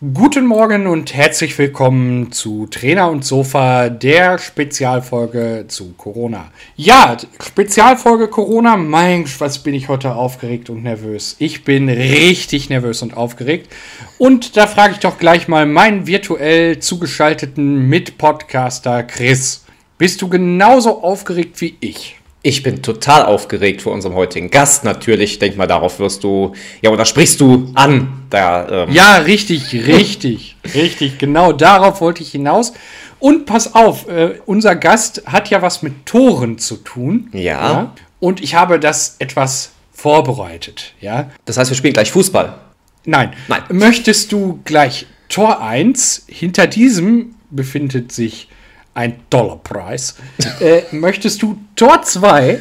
Guten Morgen und herzlich willkommen zu Trainer und Sofa, der Spezialfolge zu Corona. Ja, Spezialfolge Corona. Mein, was bin ich heute aufgeregt und nervös. Ich bin richtig nervös und aufgeregt. Und da frage ich doch gleich mal meinen virtuell zugeschalteten Mitpodcaster Chris. Bist du genauso aufgeregt wie ich? Ich bin total aufgeregt vor unserem heutigen Gast natürlich. Ich denke mal, darauf wirst du, ja, oder sprichst du an. Da, ähm. Ja, richtig, richtig, richtig. Genau darauf wollte ich hinaus. Und pass auf, äh, unser Gast hat ja was mit Toren zu tun. Ja. ja. Und ich habe das etwas vorbereitet. Ja. Das heißt, wir spielen gleich Fußball. Nein. Nein. Möchtest du gleich Tor 1? Hinter diesem befindet sich ein Dollarpreis. äh, möchtest du Tor 2?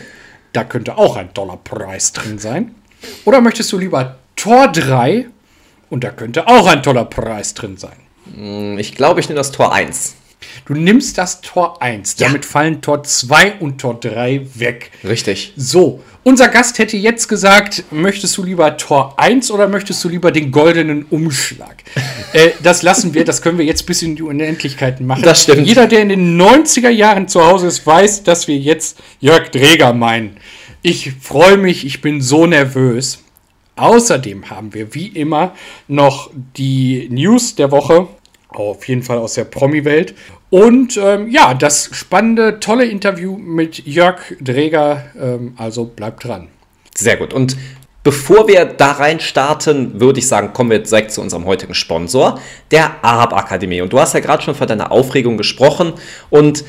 Da könnte auch ein Dollarpreis drin sein. Oder möchtest du lieber Tor 3? Und da könnte auch ein toller Preis drin sein. Hm, ich glaube, ich nehme das Tor 1. Du nimmst das Tor 1. Ja. Damit fallen Tor 2 und Tor 3 weg. Richtig. So, unser Gast hätte jetzt gesagt, möchtest du lieber Tor 1 oder möchtest du lieber den goldenen Umschlag? äh, das lassen wir, das können wir jetzt bis in die Unendlichkeit machen. Das stimmt. Jeder, der in den 90er Jahren zu Hause ist, weiß, dass wir jetzt Jörg Dreger meinen. Ich freue mich, ich bin so nervös. Außerdem haben wir wie immer noch die News der Woche, auf jeden Fall aus der Promi-Welt. Und ähm, ja, das spannende, tolle Interview mit Jörg Dreger. Ähm, also bleibt dran. Sehr gut. Und bevor wir da rein starten, würde ich sagen, kommen wir direkt zu unserem heutigen Sponsor, der Arab Akademie. Und du hast ja gerade schon von deiner Aufregung gesprochen. Und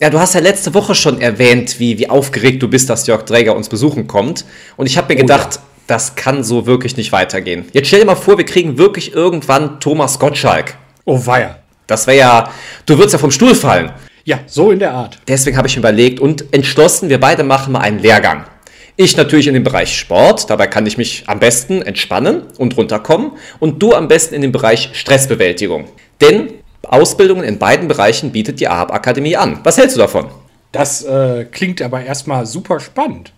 ja, du hast ja letzte Woche schon erwähnt, wie, wie aufgeregt du bist, dass Jörg Dräger uns besuchen kommt. Und ich habe mir oh, gedacht, ja. das kann so wirklich nicht weitergehen. Jetzt stell dir mal vor, wir kriegen wirklich irgendwann Thomas Gottschalk. Oh weia. Das wäre ja, du würdest ja vom Stuhl fallen. Ja, so in der Art. Deswegen habe ich überlegt und entschlossen, wir beide machen mal einen Lehrgang. Ich natürlich in dem Bereich Sport, dabei kann ich mich am besten entspannen und runterkommen und du am besten in dem Bereich Stressbewältigung. Denn Ausbildungen in beiden Bereichen bietet die AHAB Akademie an. Was hältst du davon? Das äh, klingt aber erstmal super spannend.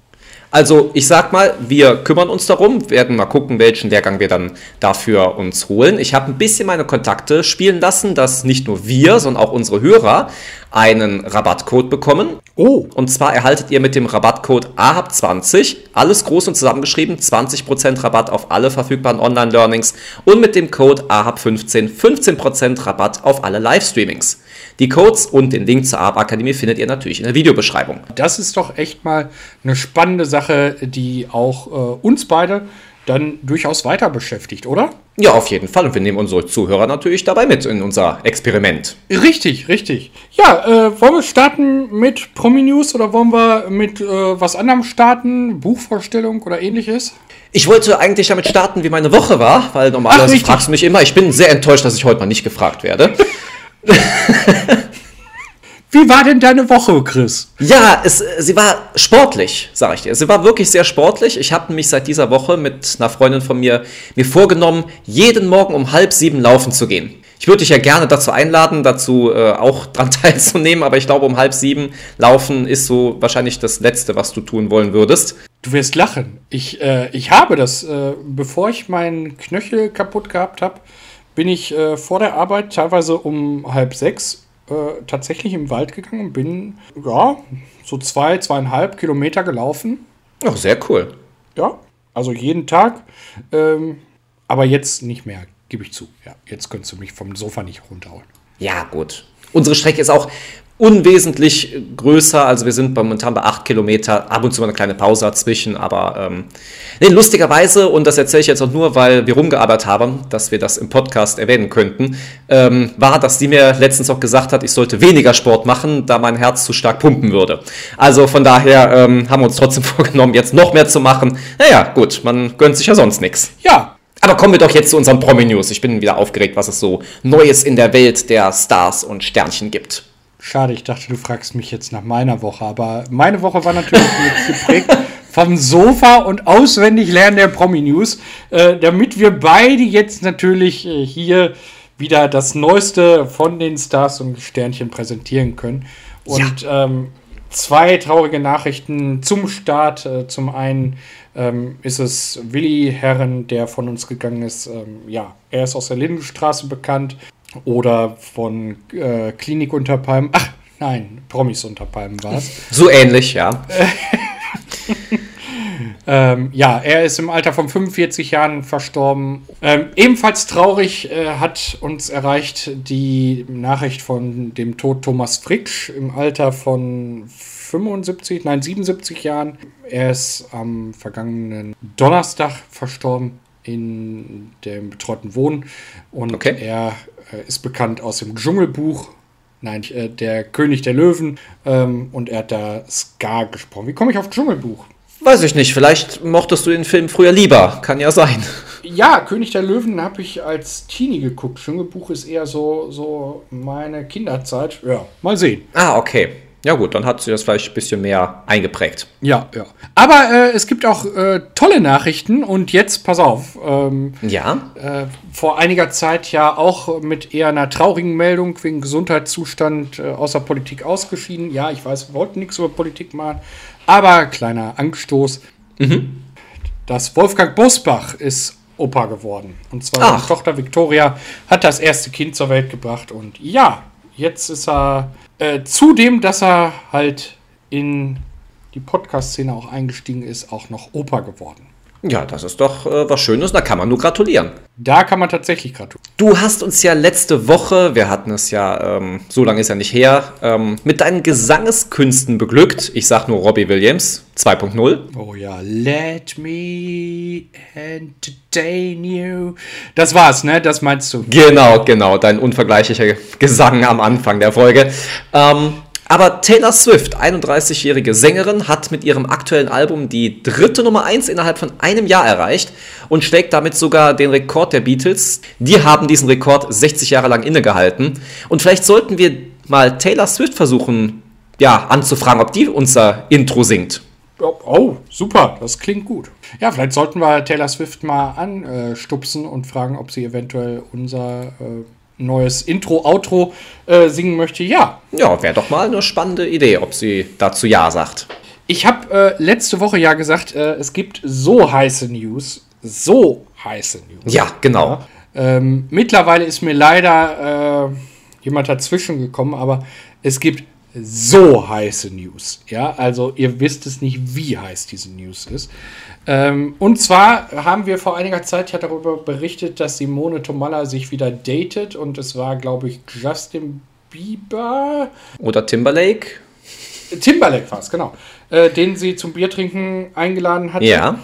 Also ich sag mal, wir kümmern uns darum, werden mal gucken, welchen Lehrgang wir dann dafür uns holen. Ich habe ein bisschen meine Kontakte spielen lassen, dass nicht nur wir, sondern auch unsere Hörer einen Rabattcode bekommen. Oh. Und zwar erhaltet ihr mit dem Rabattcode AHAB20, alles groß und zusammengeschrieben, 20% Rabatt auf alle verfügbaren Online-Learnings und mit dem Code AHAB15 15% Rabatt auf alle Livestreamings. Die Codes und den Link zur ARP Akademie findet ihr natürlich in der Videobeschreibung. Das ist doch echt mal eine spannende Sache, die auch äh, uns beide dann durchaus weiter beschäftigt, oder? Ja, auf jeden Fall. Und wir nehmen unsere Zuhörer natürlich dabei mit in unser Experiment. Richtig, richtig. Ja, äh, wollen wir starten mit Promi-News oder wollen wir mit äh, was anderem starten? Buchvorstellung oder ähnliches? Ich wollte eigentlich damit starten, wie meine Woche war, weil normalerweise Ach, fragst du mich immer. Ich bin sehr enttäuscht, dass ich heute mal nicht gefragt werde. Wie war denn deine Woche, Chris? Ja, es, sie war sportlich, sage ich dir. Sie war wirklich sehr sportlich. Ich habe mich seit dieser Woche mit einer Freundin von mir mir vorgenommen, jeden Morgen um halb sieben laufen zu gehen. Ich würde dich ja gerne dazu einladen, dazu äh, auch dran teilzunehmen, aber ich glaube, um halb sieben laufen ist so wahrscheinlich das Letzte, was du tun wollen würdest. Du wirst lachen. Ich, äh, ich habe das, äh, bevor ich meinen Knöchel kaputt gehabt habe, bin ich äh, vor der Arbeit teilweise um halb sechs äh, tatsächlich im Wald gegangen und bin, ja, so zwei, zweieinhalb Kilometer gelaufen. Ach, sehr cool. Ja, also jeden Tag. Ähm, aber jetzt nicht mehr, gebe ich zu. Ja, jetzt könntest du mich vom Sofa nicht runterholen. Ja, gut. Unsere Strecke ist auch unwesentlich größer. Also wir sind momentan bei 8 Kilometer, ab und zu mal eine kleine Pause dazwischen, aber ähm, nee, lustigerweise, und das erzähle ich jetzt auch nur, weil wir rumgearbeitet haben, dass wir das im Podcast erwähnen könnten, ähm, war, dass die mir letztens auch gesagt hat, ich sollte weniger Sport machen, da mein Herz zu stark pumpen würde. Also von daher ähm, haben wir uns trotzdem vorgenommen, jetzt noch mehr zu machen. Naja, gut, man gönnt sich ja sonst nichts. Ja, aber kommen wir doch jetzt zu unseren Promi-News. Ich bin wieder aufgeregt, was es so Neues in der Welt der Stars und Sternchen gibt. Schade, ich dachte, du fragst mich jetzt nach meiner Woche, aber meine Woche war natürlich geprägt vom Sofa und auswendig lernen der Promi-News, äh, damit wir beide jetzt natürlich äh, hier wieder das Neueste von den Stars und Sternchen präsentieren können. Und ja. ähm, zwei traurige Nachrichten zum Start. Äh, zum einen ähm, ist es Willi Herren, der von uns gegangen ist. Ähm, ja, er ist aus der Lindenstraße bekannt oder von äh, Klinik unter Palmen. Ach, nein, Promis unter Palmen war es. So ähnlich, ja. Ähm, ja, er ist im Alter von 45 Jahren verstorben. Ähm, ebenfalls traurig äh, hat uns erreicht die Nachricht von dem Tod Thomas Fricksch im Alter von 75, nein 77 Jahren. Er ist am vergangenen Donnerstag verstorben in dem betreuten Wohnen und okay. er ist bekannt aus dem Dschungelbuch Nein, äh, der König der Löwen. Ähm, und er hat da Scar gesprochen. Wie komme ich auf Dschungelbuch? Weiß ich nicht, vielleicht mochtest du den Film früher lieber, kann ja sein. Ja, König der Löwen habe ich als Teenie geguckt. Dschungelbuch ist eher so, so meine Kinderzeit. Ja, mal sehen. Ah, okay. Ja gut, dann hat sie das vielleicht ein bisschen mehr eingeprägt. Ja, ja. Aber äh, es gibt auch äh, tolle Nachrichten und jetzt, pass auf. Ähm, ja. Äh, vor einiger Zeit ja auch mit eher einer traurigen Meldung wegen Gesundheitszustand äh, außer Politik ausgeschieden. Ja, ich weiß, wir wollten nichts über Politik machen, aber kleiner Anstoß. Mhm. Das Wolfgang Bosbach ist Opa geworden. Und zwar Ach. seine Tochter Victoria hat das erste Kind zur Welt gebracht und ja, jetzt ist er äh, zudem, dass er halt in die Podcast-Szene auch eingestiegen ist, auch noch Opa geworden. Ja, das ist doch äh, was Schönes, da kann man nur gratulieren. Da kann man tatsächlich gratulieren. Du hast uns ja letzte Woche, wir hatten es ja, ähm, so lange ist ja nicht her, ähm, mit deinen Gesangeskünsten beglückt. Ich sag nur Robbie Williams 2.0. Oh ja, let me entertain you. Das war's, ne? Das meinst du? Genau, genau, dein unvergleichlicher Gesang am Anfang der Folge. Ähm, aber Taylor Swift, 31-jährige Sängerin, hat mit ihrem aktuellen Album die dritte Nummer 1 innerhalb von einem Jahr erreicht und schlägt damit sogar den Rekord der Beatles. Die haben diesen Rekord 60 Jahre lang innegehalten. Und vielleicht sollten wir mal Taylor Swift versuchen, ja, anzufragen, ob die unser Intro singt. Oh, super, das klingt gut. Ja, vielleicht sollten wir Taylor Swift mal anstupsen und fragen, ob sie eventuell unser äh, neues Intro, Outro äh, singen möchte, ja. Ja, wäre doch mal eine spannende Idee, ob sie dazu Ja sagt. Ich habe äh, letzte Woche ja gesagt, äh, es gibt so heiße News. So heiße News. Ja, genau. Ja. Ähm, mittlerweile ist mir leider äh, jemand dazwischen gekommen, aber es gibt so heiße News. Ja, also ihr wisst es nicht, wie heiß diese News ist. Ähm, und zwar haben wir vor einiger Zeit ja darüber berichtet, dass Simone Tomalla sich wieder datet und es war, glaube ich, Justin Bieber. Oder Timberlake. Timberlake war es, genau. Äh, den sie zum Biertrinken eingeladen hat. Ja.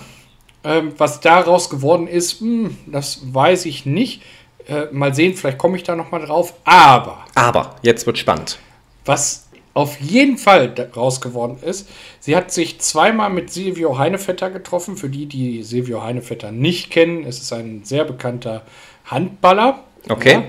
Ähm, was daraus geworden ist, mh, hm, das weiß ich nicht. Äh, mal sehen, vielleicht komme ich da nochmal drauf. Aber. Aber, jetzt wird spannend. Was auf jeden Fall raus geworden ist. Sie hat sich zweimal mit Silvio Heinevetter getroffen. Für die, die Silvio Heinevetter nicht kennen, es ist ein sehr bekannter Handballer. Okay. Ja.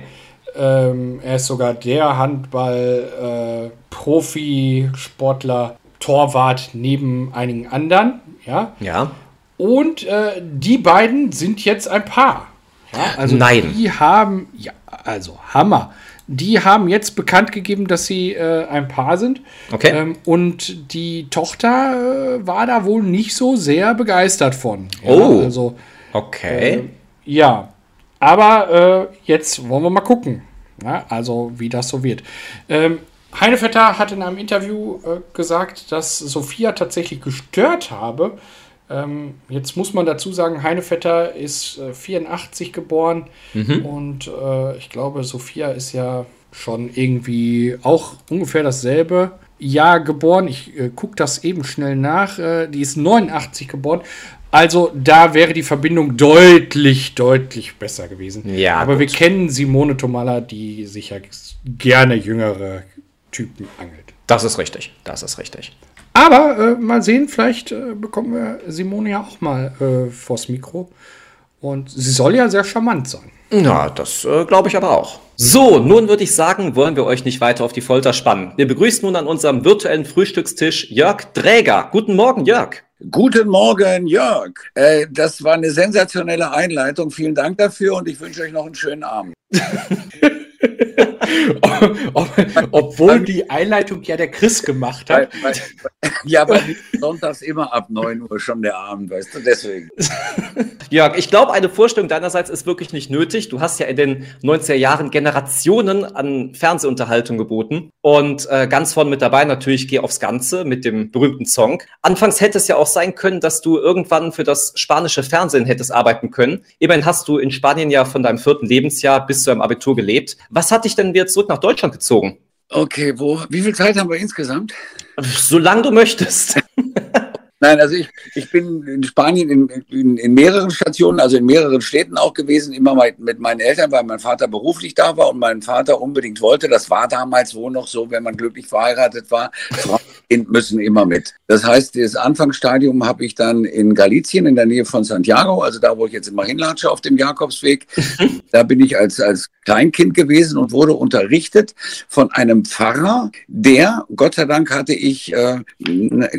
Ähm, er ist sogar der Handball-Profi-Sportler, äh, Torwart neben einigen anderen. Ja. Ja. Und äh, die beiden sind jetzt ein Paar. Ja, also Nein. Die haben, ja, also Hammer. Die haben jetzt bekannt gegeben, dass sie äh, ein Paar sind. Okay. Ähm, und die Tochter äh, war da wohl nicht so sehr begeistert von. Ja, oh. Also, okay. Äh, ja. Aber äh, jetzt wollen wir mal gucken. Ja, also, wie das so wird. Ähm, Heinevetter hat in einem Interview äh, gesagt, dass Sophia tatsächlich gestört habe, ähm, jetzt muss man dazu sagen, Heinevetter ist äh, 84 geboren mhm. und äh, ich glaube, Sophia ist ja schon irgendwie auch ungefähr dasselbe Jahr geboren. Ich äh, gucke das eben schnell nach. Äh, die ist 89 geboren. Also da wäre die Verbindung deutlich, deutlich besser gewesen. Ja, Aber gut. wir kennen Simone Tomala, die sich ja gerne jüngere Typen angelt. Das ist richtig, das ist richtig. Aber äh, mal sehen, vielleicht äh, bekommen wir Simone ja auch mal äh, vors Mikro. Und sie soll ja sehr charmant sein. Ja, das äh, glaube ich aber auch. So, nun würde ich sagen, wollen wir euch nicht weiter auf die Folter spannen. Wir begrüßen nun an unserem virtuellen Frühstückstisch Jörg Dräger. Guten Morgen, Jörg. Guten Morgen, Jörg. Äh, das war eine sensationelle Einleitung. Vielen Dank dafür und ich wünsche euch noch einen schönen Abend. Obwohl die Einleitung ja der Chris gemacht hat. ja, aber sonntags immer ab 9 Uhr schon der Abend, weißt du, deswegen. Jörg, ich glaube, eine Vorstellung deinerseits ist wirklich nicht nötig. Du hast ja in den 90er Jahren Generationen an Fernsehunterhaltung geboten. Und äh, ganz vorne mit dabei natürlich Geh aufs Ganze mit dem berühmten Song. Anfangs hätte es ja auch sein können, dass du irgendwann für das spanische Fernsehen hättest arbeiten können. Immerhin hast du in Spanien ja von deinem vierten Lebensjahr bis zu deinem Abitur gelebt. Was hat dich denn wieder zurück nach Deutschland gezogen? Okay, wo, wie viel Zeit haben wir insgesamt? Solange du möchtest. Nein, also ich, ich bin in Spanien in, in, in, mehreren Stationen, also in mehreren Städten auch gewesen, immer mit meinen Eltern, weil mein Vater beruflich da war und mein Vater unbedingt wollte. Das war damals wohl noch so, wenn man glücklich verheiratet war. Frauen müssen immer mit. Das heißt, das Anfangsstadium habe ich dann in Galicien in der Nähe von Santiago, also da, wo ich jetzt immer hinlatsche auf dem Jakobsweg. da bin ich als, als Kleinkind gewesen und wurde unterrichtet von einem Pfarrer, der, Gott sei Dank hatte ich äh,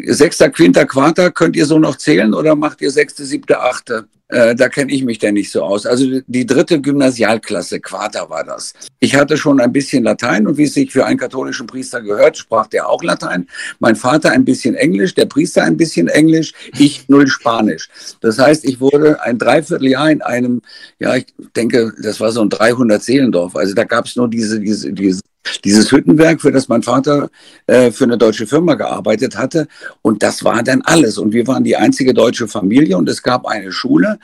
sechster, quinter, quarter Vater, könnt ihr so noch zählen oder macht ihr sechste, siebte, achte? Äh, da kenne ich mich denn nicht so aus. Also die dritte Gymnasialklasse, Quarter war das. Ich hatte schon ein bisschen Latein und wie es sich für einen katholischen Priester gehört, sprach der auch Latein. Mein Vater ein bisschen Englisch, der Priester ein bisschen Englisch, ich null Spanisch. Das heißt, ich wurde ein Dreivierteljahr in einem, ja, ich denke, das war so ein 300 Seelendorf. Also da gab es nur diese, diese, diese dieses Hüttenwerk, für das mein Vater äh, für eine deutsche Firma gearbeitet hatte. Und das war dann alles. Und wir waren die einzige deutsche Familie. Und es gab eine Schule,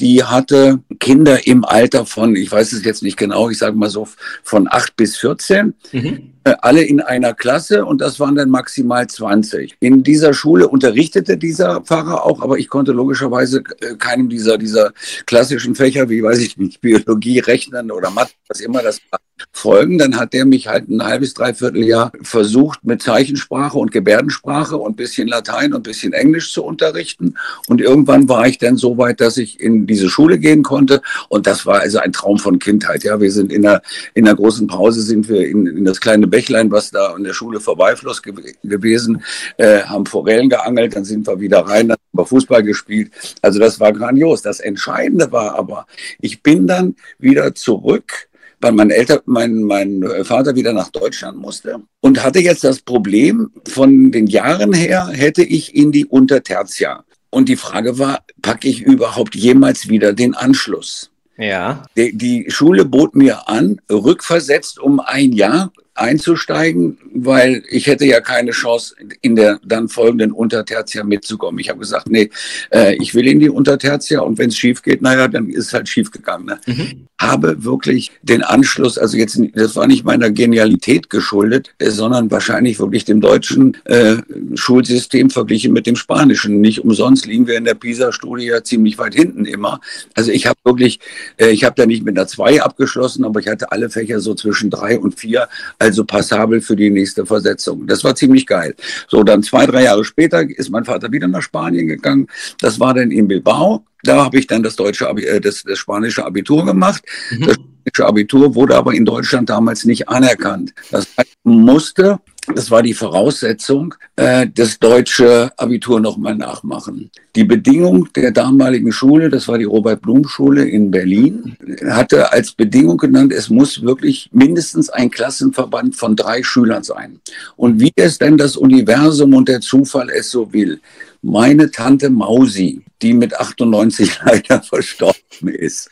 die hatte Kinder im Alter von, ich weiß es jetzt nicht genau, ich sage mal so von acht bis 14. Mhm. Äh, alle in einer Klasse und das waren dann maximal 20. In dieser Schule unterrichtete dieser Pfarrer auch, aber ich konnte logischerweise äh, keinem dieser, dieser klassischen Fächer, wie weiß ich nicht, Biologie, Rechnen oder Mathe, was immer das war, folgen. Dann hat der mich halt ein halbes, dreiviertel Jahr versucht, mit Zeichensprache und Gebärdensprache und bisschen Latein und bisschen Englisch zu unterrichten. Und irgendwann war ich dann so weit, dass ich in diese Schule gehen konnte. Und das war also ein Traum von Kindheit. Ja, wir sind in der, in der großen Pause sind wir in, in das kleine Bächlein, was da an der Schule vorbeifloss ge gewesen, äh, haben Forellen geangelt, dann sind wir wieder rein, dann haben wir Fußball gespielt. Also das war grandios. Das Entscheidende war aber, ich bin dann wieder zurück weil mein, Eltern, mein, mein Vater wieder nach Deutschland musste und hatte jetzt das Problem, von den Jahren her hätte ich in die Untertertia. Und die Frage war, packe ich überhaupt jemals wieder den Anschluss? Ja. Die, die Schule bot mir an, rückversetzt um ein Jahr einzusteigen, weil ich hätte ja keine Chance, in der dann folgenden Untertertia mitzukommen. Ich habe gesagt, nee, äh, ich will in die Untertertia und wenn es schief geht, naja, dann ist es halt schief gegangen. Ne? Mhm. Habe wirklich den Anschluss, also jetzt, das war nicht meiner Genialität geschuldet, äh, sondern wahrscheinlich wirklich dem deutschen äh, Schulsystem verglichen mit dem spanischen. Nicht umsonst liegen wir in der PISA-Studie ja ziemlich weit hinten immer. Also ich habe wirklich, äh, ich habe da nicht mit einer 2 abgeschlossen, aber ich hatte alle Fächer so zwischen drei und vier also passabel für die nächste Versetzung. Das war ziemlich geil. So, dann zwei, drei Jahre später ist mein Vater wieder nach Spanien gegangen. Das war dann in Bilbao. Da habe ich dann das deutsche, äh, das, das spanische Abitur gemacht. Mhm. Das spanische Abitur wurde aber in Deutschland damals nicht anerkannt. Das heißt, musste das war die Voraussetzung, äh, das deutsche Abitur nochmal nachmachen. Die Bedingung der damaligen Schule, das war die Robert-Blum-Schule in Berlin, hatte als Bedingung genannt, es muss wirklich mindestens ein Klassenverband von drei Schülern sein. Und wie es denn das Universum und der Zufall es so will, meine Tante Mausi, die mit 98 leider verstorben ist,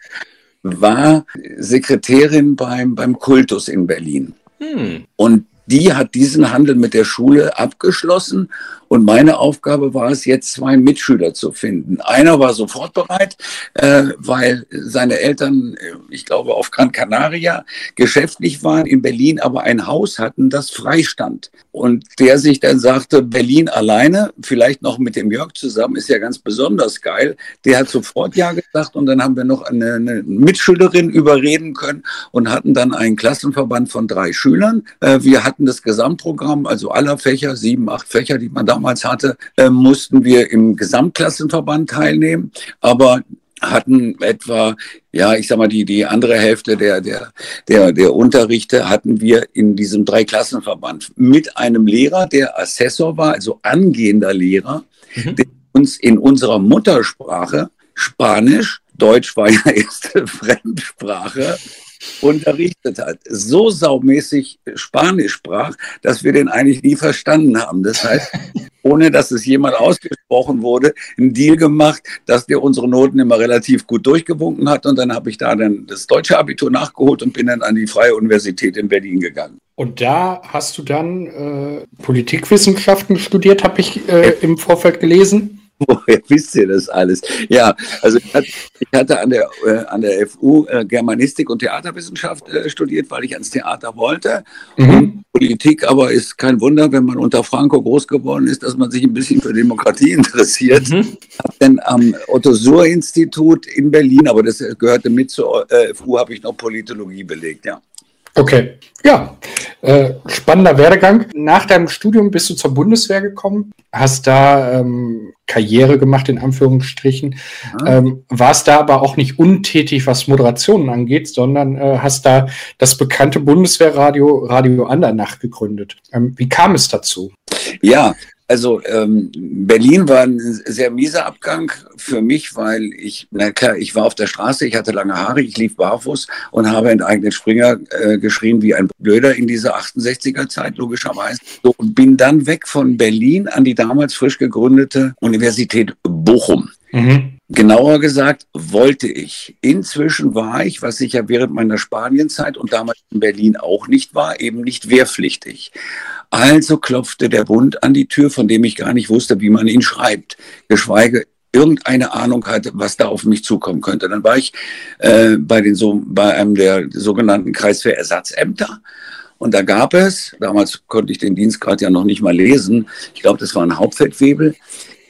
war Sekretärin beim, beim Kultus in Berlin. Hm. Und die hat diesen Handel mit der Schule abgeschlossen und meine Aufgabe war es jetzt, zwei Mitschüler zu finden. Einer war sofort bereit, äh, weil seine Eltern, äh, ich glaube, auf Gran Canaria geschäftlich waren, in Berlin aber ein Haus hatten, das freistand. Und der sich dann sagte, Berlin alleine, vielleicht noch mit dem Jörg zusammen, ist ja ganz besonders geil. Der hat sofort Ja gesagt und dann haben wir noch eine, eine Mitschülerin überreden können und hatten dann einen Klassenverband von drei Schülern. Äh, wir hatten das Gesamtprogramm, also aller Fächer, sieben, acht Fächer, die man damals damals hatte, äh, mussten wir im Gesamtklassenverband teilnehmen, aber hatten etwa, ja, ich sag mal, die, die andere Hälfte der, der, der, der Unterrichte hatten wir in diesem Dreiklassenverband mit einem Lehrer, der Assessor war, also angehender Lehrer, mhm. der uns in unserer Muttersprache, Spanisch, Deutsch war ja erste Fremdsprache, unterrichtet hat, so saumäßig Spanisch sprach, dass wir den eigentlich nie verstanden haben. Das heißt, ohne dass es jemand ausgesprochen wurde, einen Deal gemacht, dass der unsere Noten immer relativ gut durchgewunken hat. Und dann habe ich da dann das deutsche Abitur nachgeholt und bin dann an die Freie Universität in Berlin gegangen. Und da hast du dann äh, Politikwissenschaften studiert, habe ich äh, im Vorfeld gelesen. Woher wisst ihr das alles? Ja, also ich hatte an der, äh, an der FU äh, Germanistik und Theaterwissenschaft äh, studiert, weil ich ans Theater wollte. Mhm. Politik aber ist kein Wunder, wenn man unter Franco groß geworden ist, dass man sich ein bisschen für Demokratie interessiert. Mhm. Habe dann am Otto-Suhr-Institut in Berlin, aber das gehörte mit zur äh, FU, habe ich noch Politologie belegt, ja. Okay, ja, äh, spannender Werdegang. Nach deinem Studium bist du zur Bundeswehr gekommen, hast da ähm, Karriere gemacht, in Anführungsstrichen, ähm, warst da aber auch nicht untätig, was Moderationen angeht, sondern äh, hast da das bekannte Bundeswehrradio Radio Andernach gegründet. Ähm, wie kam es dazu? Ja, also ähm, Berlin war ein sehr mieser Abgang für mich, weil ich, na klar, ich war auf der Straße, ich hatte lange Haare, ich lief barfuß und habe enteignet Springer äh, geschrien wie ein Blöder in dieser 68er Zeit, logischerweise. So, und bin dann weg von Berlin an die damals frisch gegründete Universität Bochum. Mhm. Genauer gesagt, wollte ich. Inzwischen war ich, was ich ja während meiner Spanienzeit und damals in Berlin auch nicht war, eben nicht wehrpflichtig. Also klopfte der Bund an die Tür, von dem ich gar nicht wusste, wie man ihn schreibt, geschweige irgendeine Ahnung hatte, was da auf mich zukommen könnte. Dann war ich äh, bei, den so, bei einem der sogenannten Kreiswehrersatzämter. Und da gab es, damals konnte ich den Dienstgrad ja noch nicht mal lesen, ich glaube, das war ein Hauptfeldwebel,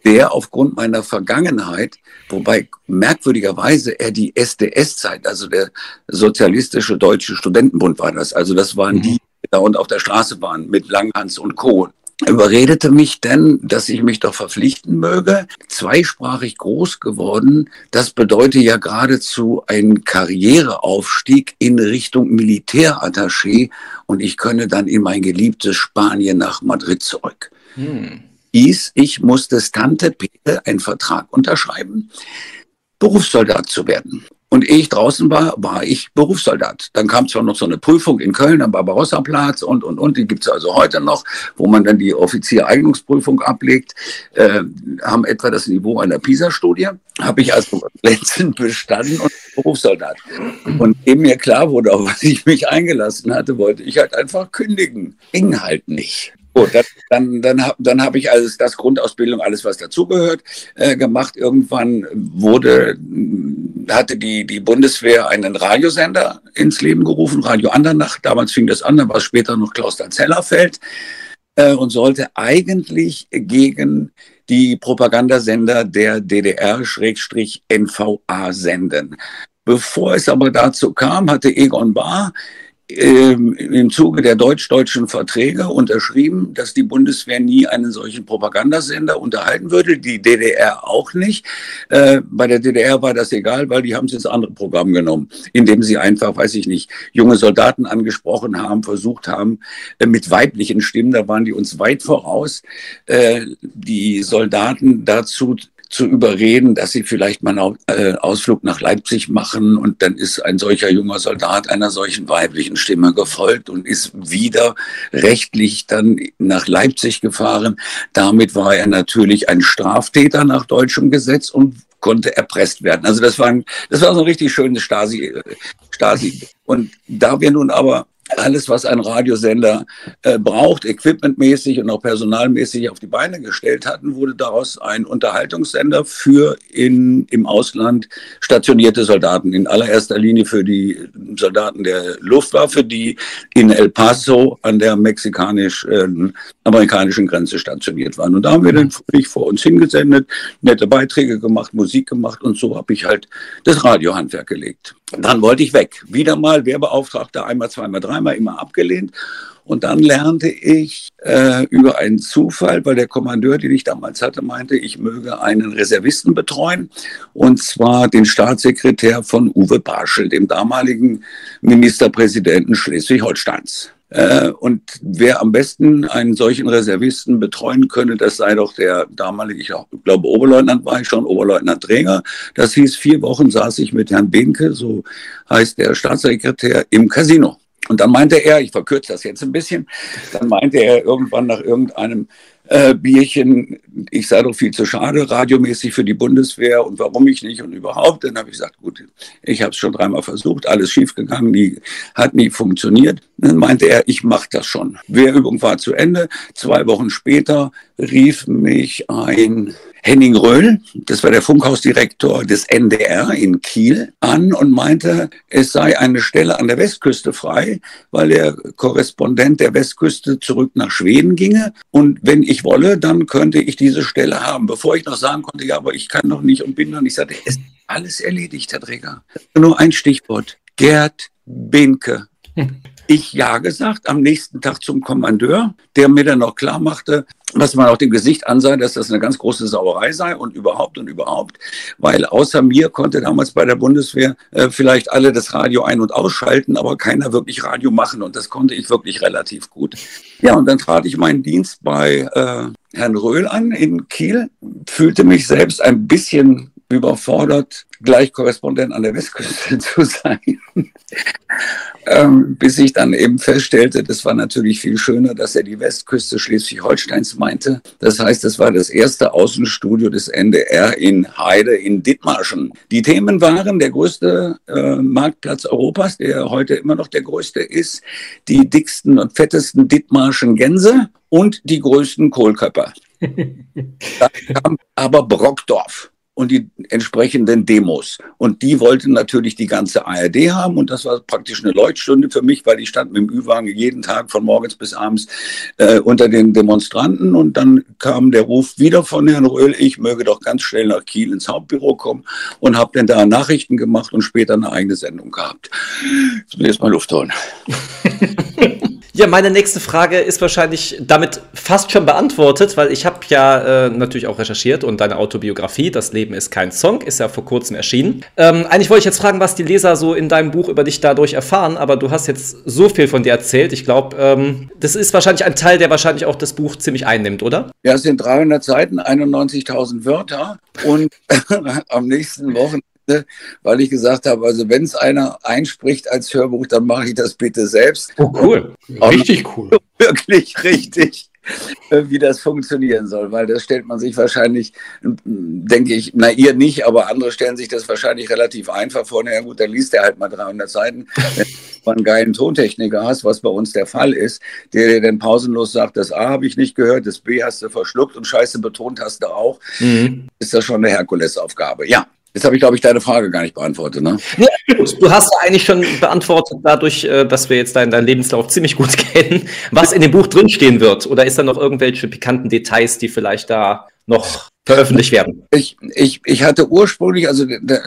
der aufgrund meiner Vergangenheit, wobei merkwürdigerweise er die SDS-Zeit, also der Sozialistische Deutsche Studentenbund war das, also das waren mhm. die, da und auf der Straße waren mit Langhans und Co überredete mich denn, dass ich mich doch verpflichten möge. Zweisprachig groß geworden, das bedeutet ja geradezu ein Karriereaufstieg in Richtung Militärattaché und ich könne dann in mein geliebtes Spanien nach Madrid zurück. Hm. Hieß, ich musste Tante Peter einen Vertrag unterschreiben, Berufssoldat zu werden. Und ehe ich draußen war, war ich Berufssoldat. Dann kam zwar noch so eine Prüfung in Köln am Barbarossa-Platz und, und, und. Die gibt's also heute noch, wo man dann die Offiziereignungsprüfung ablegt, äh, haben etwa das Niveau einer PISA-Studie. Habe ich also glänzend bestanden und Berufssoldat. Und eben mir klar wurde, auf was ich mich eingelassen hatte, wollte ich halt einfach kündigen. Ging halt nicht. Gut, dann, dann, dann, dann habe ich alles, das Grundausbildung, alles, was dazugehört, äh, gemacht. Irgendwann wurde, hatte die, die Bundeswehr einen Radiosender ins Leben gerufen, Radio Andernach. Damals fing das an, dann war es später noch Klaus-Zellerfeld äh, und sollte eigentlich gegen die Propagandasender der DDR-NVA senden. Bevor es aber dazu kam, hatte Egon Bahr ähm, im Zuge der deutsch-deutschen Verträge unterschrieben, dass die Bundeswehr nie einen solchen Propagandasender unterhalten würde, die DDR auch nicht. Äh, bei der DDR war das egal, weil die haben es ins andere Programm genommen, indem sie einfach, weiß ich nicht, junge Soldaten angesprochen haben, versucht haben, äh, mit weiblichen Stimmen, da waren die uns weit voraus, äh, die Soldaten dazu zu überreden, dass sie vielleicht mal einen äh, Ausflug nach Leipzig machen und dann ist ein solcher junger Soldat einer solchen weiblichen Stimme gefolgt und ist wieder rechtlich dann nach Leipzig gefahren. Damit war er natürlich ein Straftäter nach deutschem Gesetz und konnte erpresst werden. Also das war ein, das war so ein richtig schönes Stasi, äh, Stasi. Und da wir nun aber alles, was ein Radiosender äh, braucht, equipmentmäßig und auch personalmäßig auf die Beine gestellt hatten, wurde daraus ein Unterhaltungssender für in, im Ausland stationierte Soldaten. In allererster Linie für die Soldaten der Luftwaffe, die in El Paso an der mexikanisch-amerikanischen äh, Grenze stationiert waren. Und da haben wir dann völlig vor uns hingesendet, nette Beiträge gemacht, Musik gemacht und so habe ich halt das Radiohandwerk gelegt. Dann wollte ich weg. Wieder mal Werbeauftragter, einmal, zweimal, dreimal, immer abgelehnt. Und dann lernte ich äh, über einen Zufall, weil der Kommandeur, den ich damals hatte, meinte, ich möge einen Reservisten betreuen, und zwar den Staatssekretär von Uwe Barschel, dem damaligen Ministerpräsidenten Schleswig-Holsteins. Äh, und wer am besten einen solchen Reservisten betreuen könne, das sei doch der damalige, ich glaube Oberleutnant war ich schon, Oberleutnant Träger. Das hieß, vier Wochen saß ich mit Herrn Benke, so heißt der Staatssekretär, im Casino. Und dann meinte er, ich verkürze das jetzt ein bisschen, dann meinte er irgendwann nach irgendeinem äh, Bierchen, ich sei doch viel zu schade, radiomäßig für die Bundeswehr und warum ich nicht und überhaupt. Dann habe ich gesagt, gut, ich habe es schon dreimal versucht, alles schiefgegangen, nie, hat nie funktioniert. Dann meinte er, ich mache das schon. Wehrübung war zu Ende. Zwei Wochen später rief mich ein Henning Röhl, das war der Funkhausdirektor des NDR in Kiel, an und meinte, es sei eine Stelle an der Westküste frei, weil der Korrespondent der Westküste zurück nach Schweden ginge. Und wenn ich wolle, dann könnte ich diese Stelle haben. Bevor ich noch sagen konnte, ja, aber ich kann noch nicht und bin noch nicht, sagte, es ist alles erledigt, Herr Träger. Nur ein Stichwort. Gerd Benke. Ich ja gesagt, am nächsten Tag zum Kommandeur, der mir dann noch klar machte, was man auch dem Gesicht ansah, dass das eine ganz große Sauerei sei und überhaupt und überhaupt, weil außer mir konnte damals bei der Bundeswehr äh, vielleicht alle das Radio ein- und ausschalten, aber keiner wirklich Radio machen und das konnte ich wirklich relativ gut. Ja, und dann trat ich meinen Dienst bei äh, Herrn Röhl an in Kiel, fühlte mich selbst ein bisschen überfordert, gleich Korrespondent an der Westküste zu sein. ähm, bis ich dann eben feststellte, das war natürlich viel schöner, dass er die Westküste Schleswig-Holsteins meinte. Das heißt, es war das erste Außenstudio des NDR in Heide in Dithmarschen. Die Themen waren der größte äh, Marktplatz Europas, der heute immer noch der größte ist, die dicksten und fettesten Dithmarschen Gänse und die größten Kohlköpfer. da kam aber Brockdorf und die entsprechenden Demos. Und die wollten natürlich die ganze ARD haben und das war praktisch eine Leuchtstunde für mich, weil ich stand mit dem Ü-Wagen jeden Tag von morgens bis abends äh, unter den Demonstranten und dann kam der Ruf wieder von Herrn Röhl, ich möge doch ganz schnell nach Kiel ins Hauptbüro kommen und habe dann da Nachrichten gemacht und später eine eigene Sendung gehabt. Jetzt erstmal Luft holen. Ja, meine nächste Frage ist wahrscheinlich damit fast schon beantwortet, weil ich habe ja äh, natürlich auch recherchiert und deine Autobiografie, Das Leben ist kein Song, ist ja vor kurzem erschienen. Ähm, eigentlich wollte ich jetzt fragen, was die Leser so in deinem Buch über dich dadurch erfahren, aber du hast jetzt so viel von dir erzählt. Ich glaube, ähm, das ist wahrscheinlich ein Teil, der wahrscheinlich auch das Buch ziemlich einnimmt, oder? Ja, es sind 300 Seiten, 91.000 Wörter und am nächsten Wochenende weil ich gesagt habe, also wenn es einer einspricht als Hörbuch, dann mache ich das bitte selbst. Oh, cool. Richtig cool. Wirklich richtig wie das funktionieren soll, weil das stellt man sich wahrscheinlich, denke ich, na ihr nicht, aber andere stellen sich das wahrscheinlich relativ einfach vor. Na ja gut, dann liest er halt mal 300 Seiten. Wenn du einen geilen Tontechniker hast, was bei uns der Fall ist, der dir dann pausenlos sagt, das A habe ich nicht gehört, das B hast du verschluckt und Scheiße betont hast du auch, mhm. ist das schon eine Herkulesaufgabe. Ja, Jetzt habe ich, glaube ich, deine Frage gar nicht beantwortet, ne? Ja, du hast ja eigentlich schon beantwortet, dadurch, äh, dass wir jetzt deinen, deinen Lebenslauf ziemlich gut kennen, was in dem Buch drinstehen wird. Oder ist da noch irgendwelche pikanten Details, die vielleicht da noch veröffentlicht werden? Ich, ich, ich hatte ursprünglich, also der,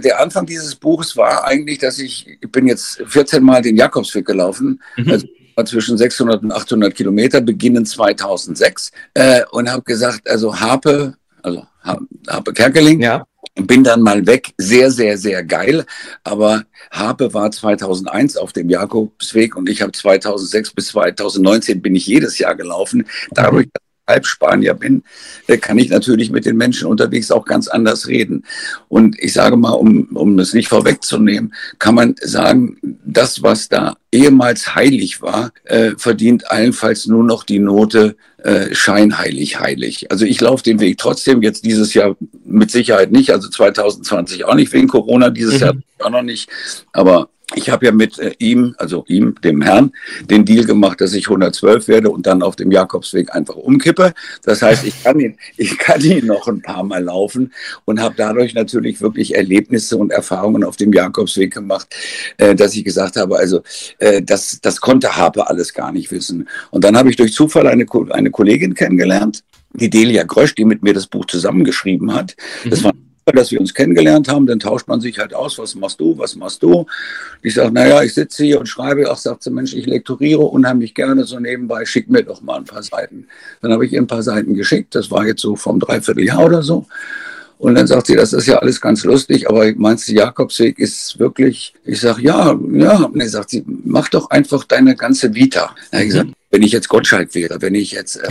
der Anfang dieses Buches war eigentlich, dass ich, ich bin jetzt 14 Mal den Jakobsweg gelaufen, mhm. also zwischen 600 und 800 Kilometer, beginnend 2006, äh, und habe gesagt, also Harpe, also Harpe Kerkeling, ja bin dann mal weg. Sehr, sehr, sehr geil. Aber Harpe war 2001 auf dem Jakobsweg und ich habe 2006 bis 2019 bin ich jedes Jahr gelaufen. Dadurch, dass Halbspanier bin, äh, kann ich natürlich mit den Menschen unterwegs auch ganz anders reden. Und ich sage mal, um, um das nicht vorwegzunehmen, kann man sagen, das, was da ehemals heilig war, äh, verdient allenfalls nur noch die Note äh, scheinheilig heilig. Also ich laufe den Weg trotzdem jetzt dieses Jahr mit Sicherheit nicht, also 2020 auch nicht wegen Corona, dieses mhm. Jahr auch noch nicht, aber ich habe ja mit äh, ihm, also ihm, dem Herrn, den Deal gemacht, dass ich 112 werde und dann auf dem Jakobsweg einfach umkippe. Das heißt, ich kann ihn, ich kann ihn noch ein paar Mal laufen und habe dadurch natürlich wirklich Erlebnisse und Erfahrungen auf dem Jakobsweg gemacht, äh, dass ich gesagt habe, also äh, das, das konnte Harpe alles gar nicht wissen. Und dann habe ich durch Zufall eine, eine Kollegin kennengelernt, die Delia Grösch, die mit mir das Buch zusammengeschrieben hat. Das mhm. war dass wir uns kennengelernt haben, dann tauscht man sich halt aus, was machst du, was machst du? Ich sage, naja, ich sitze hier und schreibe, ach, sagt sie, Mensch, ich lektoriere unheimlich gerne so nebenbei, schick mir doch mal ein paar Seiten. Dann habe ich ihr ein paar Seiten geschickt, das war jetzt so vom Dreivierteljahr oder so. Und dann sagt sie, das ist ja alles ganz lustig, aber meinst du, Jakobsweg ist wirklich, ich sag ja, ja. Und dann sagt sie, mach doch einfach deine ganze Vita. Dann ich gesagt, wenn ich jetzt Gottschalk wäre, wenn ich jetzt äh,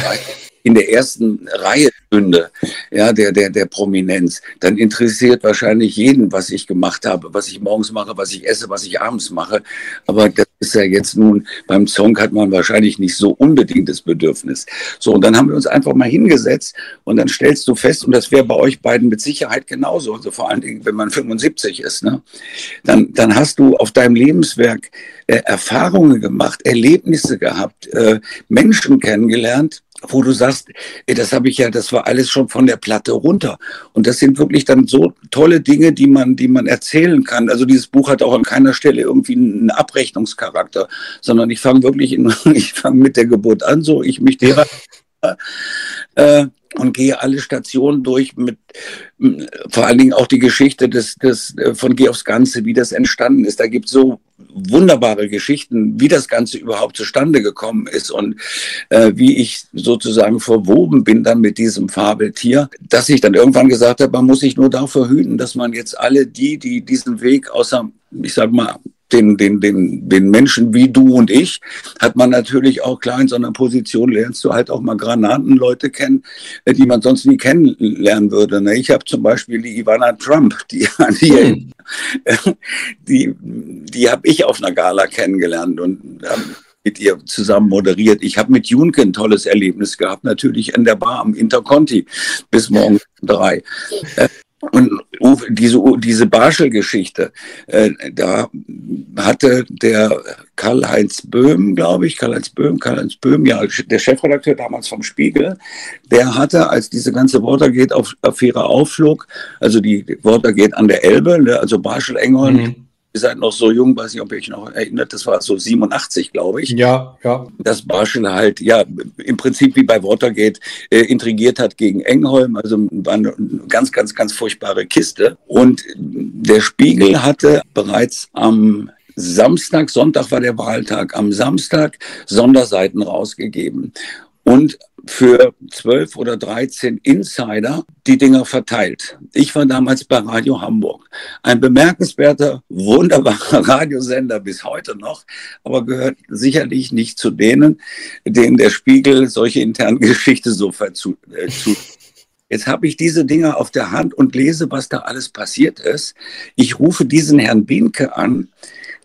in der ersten Reihe stünde, ja, der, der, der Prominenz, dann interessiert wahrscheinlich jeden, was ich gemacht habe, was ich morgens mache, was ich esse, was ich abends mache. Aber das ist ja jetzt nun, beim Song hat man wahrscheinlich nicht so unbedingt das Bedürfnis. So, und dann haben wir uns einfach mal hingesetzt und dann stellst du fest, und das wäre bei euch beiden mit Sicherheit genauso, also vor allen Dingen, wenn man 75 ist, ne, dann, dann hast du auf deinem Lebenswerk äh, Erfahrungen gemacht, Erlebnisse gehabt, äh, Menschen kennengelernt, wo du sagst, das habe ich ja, das war alles schon von der Platte runter. Und das sind wirklich dann so tolle Dinge, die man, die man erzählen kann. Also dieses Buch hat auch an keiner Stelle irgendwie einen Abrechnungscharakter, sondern ich fange wirklich, in, ich fange mit der Geburt an, so ich mich derer äh, und gehe alle Stationen durch mit vor allen Dingen auch die Geschichte des, des äh, von Geh aufs Ganze, wie das entstanden ist. Da gibt es so wunderbare Geschichten, wie das Ganze überhaupt zustande gekommen ist und äh, wie ich sozusagen verwoben bin dann mit diesem Fabeltier, dass ich dann irgendwann gesagt habe, man muss sich nur dafür hüten, dass man jetzt alle die, die diesen Weg außer, ich sag mal, den, den, den, den Menschen wie du und ich, hat man natürlich auch klar in so einer Position, lernst du halt auch mal Granatenleute kennen, äh, die man sonst nie kennenlernen würde. Ne? Ich habe zum Beispiel die Ivana Trump, die, die, hm. die, die habe ich auf einer Gala kennengelernt und mit ihr zusammen moderiert. Ich habe mit Junke ein tolles Erlebnis gehabt, natürlich in der Bar am Interconti bis morgen drei. Und diese, diese Barschel-Geschichte, äh, da hatte der Karl-Heinz Böhm, glaube ich, Karl-Heinz Böhm, Karl-Heinz Böhm, ja, der Chefredakteur damals vom Spiegel, der hatte, als diese ganze Watergate-Affäre aufflog, also die Watergate an der Elbe, ne, also Barschel-Engholm, mhm ihr seid noch so jung, weiß ich, ob ihr euch noch erinnert, das war so 87, glaube ich. Ja, ja. Das Barschel halt, ja, im Prinzip wie bei Watergate äh, intrigiert hat gegen Engholm, also war eine ganz, ganz, ganz furchtbare Kiste. Und der Spiegel hatte bereits am Samstag, Sonntag war der Wahltag, am Samstag Sonderseiten rausgegeben und für zwölf oder dreizehn Insider die Dinger verteilt. Ich war damals bei Radio Hamburg. Ein bemerkenswerter, wunderbarer Radiosender bis heute noch, aber gehört sicherlich nicht zu denen, denen der Spiegel solche internen Geschichte so verzu äh, zu Jetzt habe ich diese Dinger auf der Hand und lese, was da alles passiert ist. Ich rufe diesen Herrn Bienke an,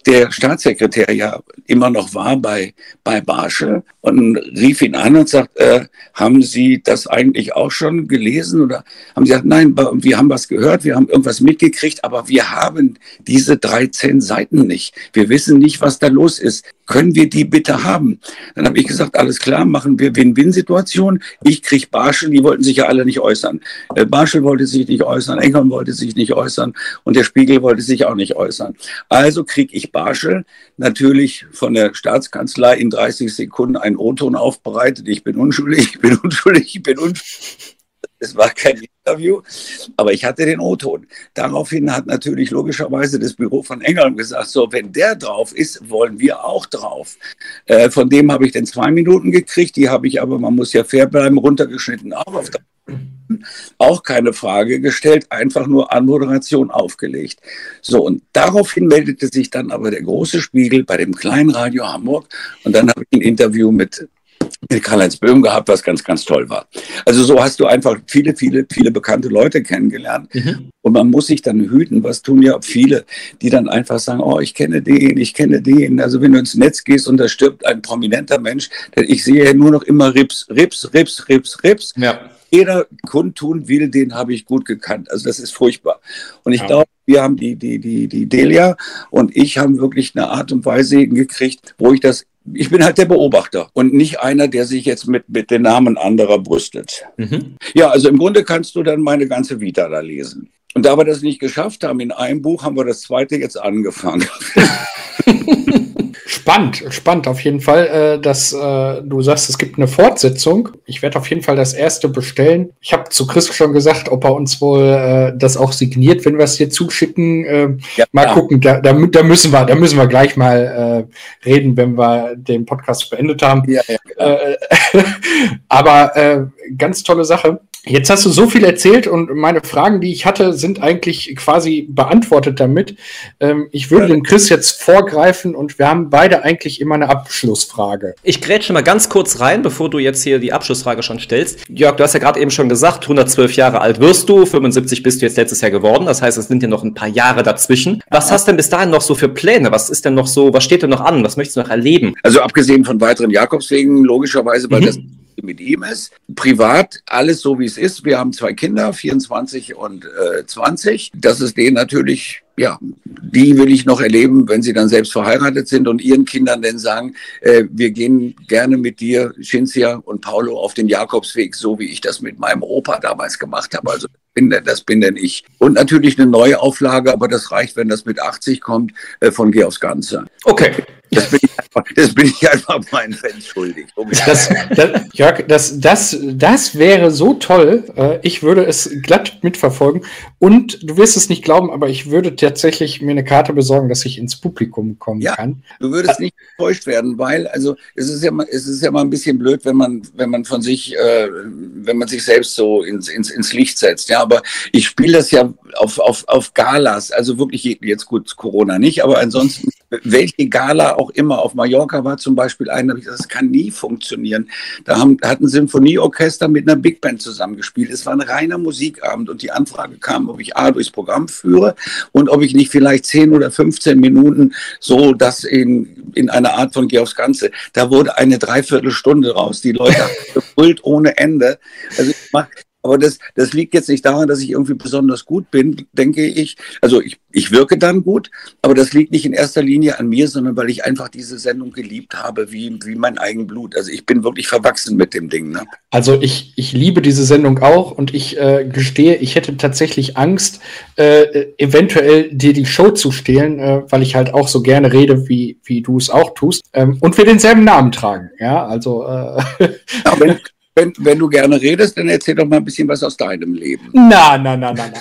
der Staatssekretär ja immer noch war bei, bei Barschel und rief ihn an und sagt, äh, haben Sie das eigentlich auch schon gelesen? Oder haben Sie gesagt, nein, wir haben was gehört, wir haben irgendwas mitgekriegt, aber wir haben diese 13 Seiten nicht. Wir wissen nicht, was da los ist. Können wir die bitte haben? Dann habe ich gesagt, alles klar, machen wir Win-Win-Situation. Ich kriege Barschel, die wollten sich ja alle nicht äußern. Äh, Barschel wollte sich nicht äußern, Engholm wollte sich nicht äußern und der Spiegel wollte sich auch nicht äußern. Also kriege ich Barschel natürlich von der Staatskanzlei in 30 Sekunden einen O-Ton aufbereitet. Ich bin unschuldig, ich bin unschuldig, ich bin unschuldig. Es war kein Interview, aber ich hatte den O-Ton. Daraufhin hat natürlich logischerweise das Büro von Engelm gesagt, so, wenn der drauf ist, wollen wir auch drauf. Äh, von dem habe ich dann zwei Minuten gekriegt, die habe ich aber, man muss ja fair bleiben, runtergeschnitten auch auf der auch keine Frage gestellt, einfach nur Anmoderation aufgelegt. So, und daraufhin meldete sich dann aber der große Spiegel bei dem kleinen Radio Hamburg und dann habe ich ein Interview mit Karl-Heinz Böhm gehabt, was ganz, ganz toll war. Also so hast du einfach viele, viele, viele bekannte Leute kennengelernt. Mhm. Und man muss sich dann hüten, was tun ja viele, die dann einfach sagen, oh, ich kenne den, ich kenne den. Also wenn du ins Netz gehst und da stirbt ein prominenter Mensch, denn ich sehe ja nur noch immer Rips, Rips, Rips, Rips, Rips. Ja jeder kundtun will, den habe ich gut gekannt. Also das ist furchtbar. Und ich ja. glaube, wir haben die, die, die, die Delia und ich haben wirklich eine Art und Weise hingekriegt, wo ich das ich bin halt der Beobachter und nicht einer, der sich jetzt mit, mit den Namen anderer brüstet. Mhm. Ja, also im Grunde kannst du dann meine ganze Vita da lesen. Und da wir das nicht geschafft haben in einem Buch, haben wir das zweite jetzt angefangen. Spannend, spannend auf jeden Fall, äh, dass äh, du sagst, es gibt eine Fortsetzung. Ich werde auf jeden Fall das erste bestellen. Ich habe zu Chris schon gesagt, ob er uns wohl äh, das auch signiert, wenn wir es hier zuschicken. Äh, ja, mal ja. gucken, da, da, da, müssen wir, da müssen wir gleich mal reden, wenn wir den Podcast beendet haben. Ja, äh, aber ganz tolle Sache. Jetzt hast du so viel erzählt und meine Fragen, die ich hatte, sind eigentlich quasi beantwortet damit. Ähm, ich würde dem Chris jetzt vorgreifen und wir haben beide eigentlich immer eine Abschlussfrage. Ich grätsche mal ganz kurz rein, bevor du jetzt hier die Abschlussfrage schon stellst. Jörg, du hast ja gerade eben schon gesagt, 112 Jahre alt wirst du, 75 bist du jetzt letztes Jahr geworden. Das heißt, es sind ja noch ein paar Jahre dazwischen. Was hast denn bis dahin noch so für Pläne? Was ist denn noch so, was steht denn noch an? Was möchtest du noch erleben? Also abgesehen von weiteren Jakobswegen, logischerweise, weil mhm. das mit ihm ist. Privat alles so, wie es ist. Wir haben zwei Kinder, 24 und äh, 20. Das ist denen natürlich, ja, die will ich noch erleben, wenn sie dann selbst verheiratet sind und ihren Kindern dann sagen, äh, wir gehen gerne mit dir, Cinzia und Paulo, auf den Jakobsweg, so wie ich das mit meinem Opa damals gemacht habe. Also bin denn, das bin denn ich. Und natürlich eine neue Auflage, aber das reicht, wenn das mit 80 kommt, äh, von Geh aufs Ganze. Okay. Das bin ich einfach, das bin ich einfach meinen Fans schuldig. Das, das, Jörg, das, das, das wäre so toll. Äh, ich würde es glatt mitverfolgen. Und du wirst es nicht glauben, aber ich würde tatsächlich mir eine Karte besorgen, dass ich ins Publikum kommen ja, kann. Du würdest nicht enttäuscht werden, weil, also es ist ja mal, es ist ja mal ein bisschen blöd, wenn man, wenn man von sich, äh, wenn man sich selbst so ins, ins, ins Licht setzt. Ja, aber ich spiele das ja auf, auf, auf Galas, also wirklich jetzt gut Corona nicht, aber ansonsten welche Gala auch immer. Auf Mallorca war zum Beispiel eine, das kann nie funktionieren. Da haben, hat ein Sinfonieorchester mit einer Big Band zusammengespielt. Es war ein reiner Musikabend und die Anfrage kam, ob ich A durchs Programm führe und ob ich nicht vielleicht 10 oder 15 Minuten so das in, in einer Art von Geh aufs Ganze. Da wurde eine Dreiviertelstunde raus. Die Leute haben gefüllt ohne Ende. Also ich mach, aber das, das liegt jetzt nicht daran, dass ich irgendwie besonders gut bin, denke ich. Also ich, ich wirke dann gut, aber das liegt nicht in erster Linie an mir, sondern weil ich einfach diese Sendung geliebt habe, wie, wie mein Eigenblut. Also ich bin wirklich verwachsen mit dem Ding. Ne? Also ich, ich liebe diese Sendung auch und ich äh, gestehe, ich hätte tatsächlich Angst, äh, eventuell dir die Show zu stehlen, äh, weil ich halt auch so gerne rede, wie, wie du es auch tust. Ähm, und wir denselben Namen tragen. Ja, also. Äh ja, wenn, wenn, wenn du gerne redest, dann erzähl doch mal ein bisschen was aus deinem Leben. Na, na, na, na, na.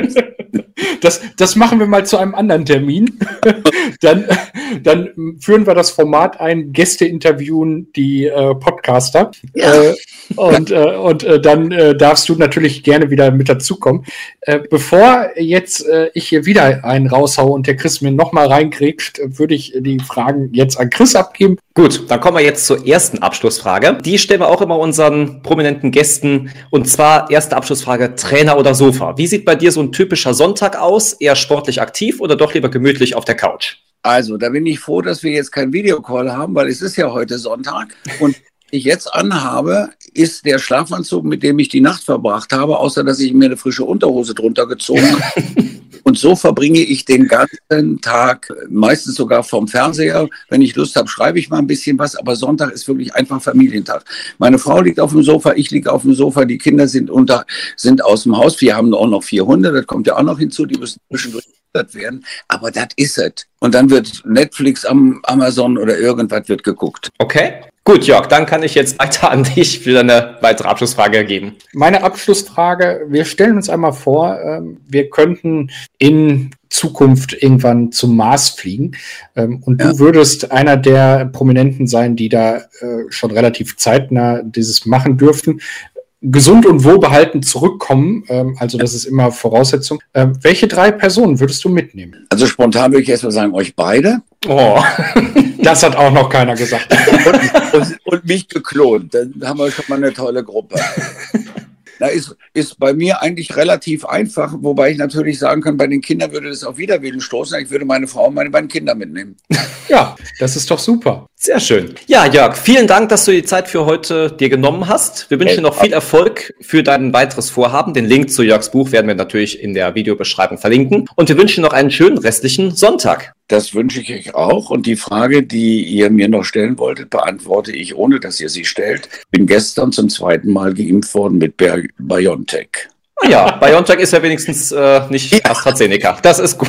Das, das machen wir mal zu einem anderen Termin. dann, dann führen wir das Format ein, Gäste interviewen die äh, Podcaster. Ja. Äh, und äh, und äh, dann äh, darfst du natürlich gerne wieder mit dazukommen. Äh, bevor jetzt äh, ich hier wieder einen raushaue und der Chris mir nochmal reingrätscht, würde ich die Fragen jetzt an Chris abgeben. Gut, dann kommen wir jetzt zur ersten Abschlussfrage. Die stellen wir auch immer unseren prominenten Gästen. Und zwar erste Abschlussfrage, Trainer oder Sofa. Wie sieht bei dir so ein typischer Sonntag aus? Eher sportlich aktiv oder doch lieber gemütlich auf der Couch? Also, da bin ich froh, dass wir jetzt keinen Videocall haben, weil es ist ja heute Sonntag. Und ich jetzt anhabe, ist der Schlafanzug, mit dem ich die Nacht verbracht habe, außer dass ich mir eine frische Unterhose drunter gezogen habe. Und so verbringe ich den ganzen Tag, meistens sogar vom Fernseher. Wenn ich Lust habe, schreibe ich mal ein bisschen was, aber Sonntag ist wirklich einfach Familientag. Meine Frau liegt auf dem Sofa, ich liege auf dem Sofa, die Kinder sind unter, sind aus dem Haus. Wir haben auch noch vier Hunde, das kommt ja auch noch hinzu, die müssen zwischendurch werden, aber das ist es. Und dann wird Netflix am Amazon oder irgendwas wird geguckt. Okay. Gut, Jörg, dann kann ich jetzt weiter an dich für eine weitere Abschlussfrage geben. Meine Abschlussfrage, wir stellen uns einmal vor, ähm, wir könnten in Zukunft irgendwann zum Mars fliegen. Ähm, und ja. du würdest einer der Prominenten sein, die da äh, schon relativ zeitnah dieses machen dürften gesund und wohlbehalten zurückkommen. Ähm, also das ist immer Voraussetzung. Welche drei Personen würdest du mitnehmen? Also spontan würde ich erstmal sagen, euch beide. Oh, das hat auch noch keiner gesagt. und, und, und mich geklont. Dann haben wir schon mal eine tolle Gruppe. Na, ist, ist bei mir eigentlich relativ einfach, wobei ich natürlich sagen kann, bei den Kindern würde das auf Widerwillen stoßen. Ich würde meine Frau und meine beiden Kinder mitnehmen. Ja, das ist doch super. Sehr schön. Ja, Jörg, vielen Dank, dass du die Zeit für heute dir genommen hast. Wir wünschen dir noch viel Erfolg für dein weiteres Vorhaben. Den Link zu Jörgs Buch werden wir natürlich in der Videobeschreibung verlinken. Und wir wünschen noch einen schönen restlichen Sonntag. Das wünsche ich euch auch. Und die Frage, die ihr mir noch stellen wolltet, beantworte ich, ohne dass ihr sie stellt. Bin gestern zum zweiten Mal geimpft worden mit BioNTech. Ah ja, BioNTech ist ja wenigstens äh, nicht ja. AstraZeneca. Das ist gut.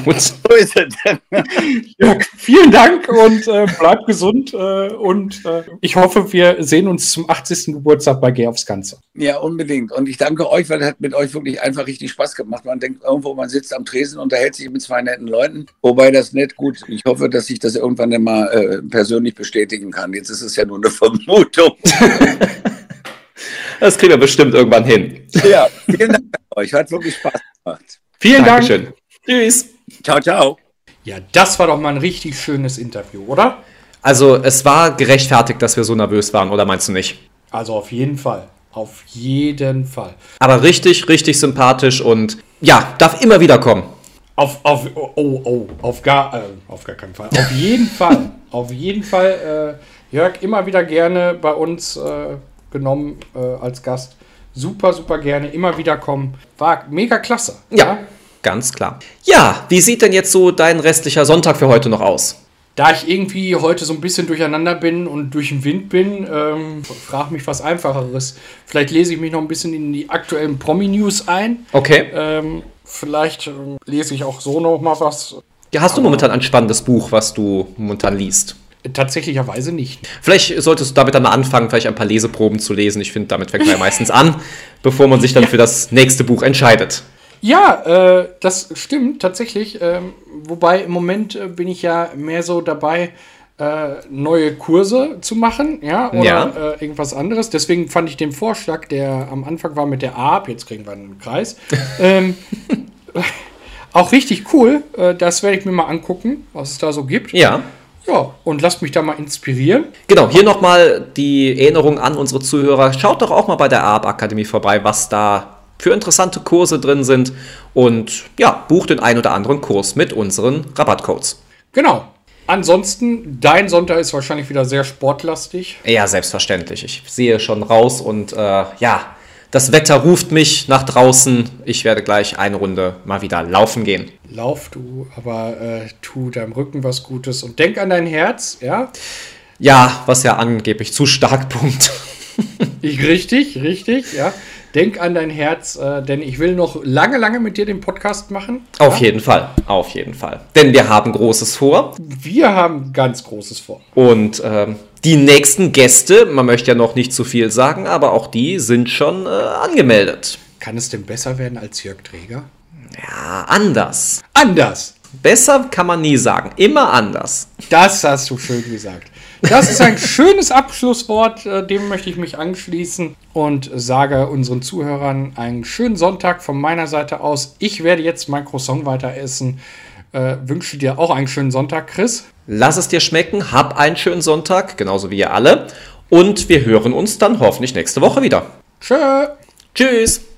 So ist es denn. ja, vielen Dank und äh, bleibt gesund. Äh, und äh, ich hoffe, wir sehen uns zum 80. Geburtstag bei Geh aufs Ganze. Ja, unbedingt. Und ich danke euch, weil es hat mit euch wirklich einfach richtig Spaß gemacht. Man denkt irgendwo, man sitzt am Tresen, und unterhält sich mit zwei netten Leuten. Wobei das nicht gut. Ich hoffe, dass ich das irgendwann mal äh, persönlich bestätigen kann. Jetzt ist es ja nur eine Vermutung. Das kriegen wir bestimmt irgendwann hin. Ja, vielen Dank an euch. Hat wirklich Spaß gemacht. Vielen Dankeschön. Dank. Tschüss. Ciao, ciao. Ja, das war doch mal ein richtig schönes Interview, oder? Also, es war gerechtfertigt, dass wir so nervös waren, oder meinst du nicht? Also auf jeden Fall. Auf jeden Fall. Aber richtig, richtig sympathisch und ja, darf immer wieder kommen. Auf, auf, oh, oh, auf gar, äh, auf gar keinen Fall. Auf jeden Fall. Auf jeden Fall, äh, Jörg, immer wieder gerne bei uns äh, genommen äh, als Gast. Super, super gerne, immer wieder kommen. War mega klasse. Ja, ganz klar. Ja, wie sieht denn jetzt so dein restlicher Sonntag für heute noch aus? Da ich irgendwie heute so ein bisschen durcheinander bin und durch den Wind bin, ähm, frage mich was Einfacheres. Vielleicht lese ich mich noch ein bisschen in die aktuellen Promi-News ein. Okay. Ähm, vielleicht ähm, lese ich auch so noch mal was. Ja, hast du momentan ein spannendes Buch, was du momentan liest? Tatsächlicherweise nicht. Vielleicht solltest du damit dann mal anfangen, vielleicht ein paar Leseproben zu lesen. Ich finde, damit fängt man ja meistens an, bevor man sich dann für das nächste Buch entscheidet. Ja, äh, das stimmt tatsächlich. Ähm, wobei im Moment äh, bin ich ja mehr so dabei, äh, neue Kurse zu machen, ja, oder Ja. Äh, irgendwas anderes. Deswegen fand ich den Vorschlag, der am Anfang war mit der AAP, jetzt kriegen wir einen Kreis, ähm, auch richtig cool. Äh, das werde ich mir mal angucken, was es da so gibt. Ja. Ja, und lasst mich da mal inspirieren. Genau, hier nochmal die Erinnerung an unsere Zuhörer. Schaut doch auch mal bei der AAP Akademie vorbei, was da für interessante Kurse drin sind. Und ja, bucht den ein oder anderen Kurs mit unseren Rabattcodes. Genau. Ansonsten, dein Sonntag ist wahrscheinlich wieder sehr sportlastig. Ja, selbstverständlich. Ich sehe schon raus und äh, ja, das Wetter ruft mich nach draußen. Ich werde gleich eine Runde mal wieder laufen gehen. Lauf du, aber äh, tu deinem Rücken was Gutes und denk an dein Herz, ja? Ja, was ja angeblich zu stark pumpt. Ich, richtig, richtig, ja. Denk an dein Herz, äh, denn ich will noch lange, lange mit dir den Podcast machen. Auf ja? jeden Fall, auf jeden Fall. Denn wir haben Großes vor. Wir haben ganz Großes vor. Und ähm, die nächsten Gäste, man möchte ja noch nicht zu viel sagen, aber auch die sind schon äh, angemeldet. Kann es denn besser werden als Jörg Träger? Ja, anders. Anders. Besser kann man nie sagen. Immer anders. Das hast du schön gesagt. Das ist ein schönes Abschlusswort, äh, dem möchte ich mich anschließen und sage unseren Zuhörern einen schönen Sonntag von meiner Seite aus. Ich werde jetzt mein Croissant weiter essen. Äh, wünsche dir auch einen schönen Sonntag, Chris. Lass es dir schmecken, hab einen schönen Sonntag, genauso wie ihr alle. Und wir hören uns dann hoffentlich nächste Woche wieder. Tschö. Tschüss.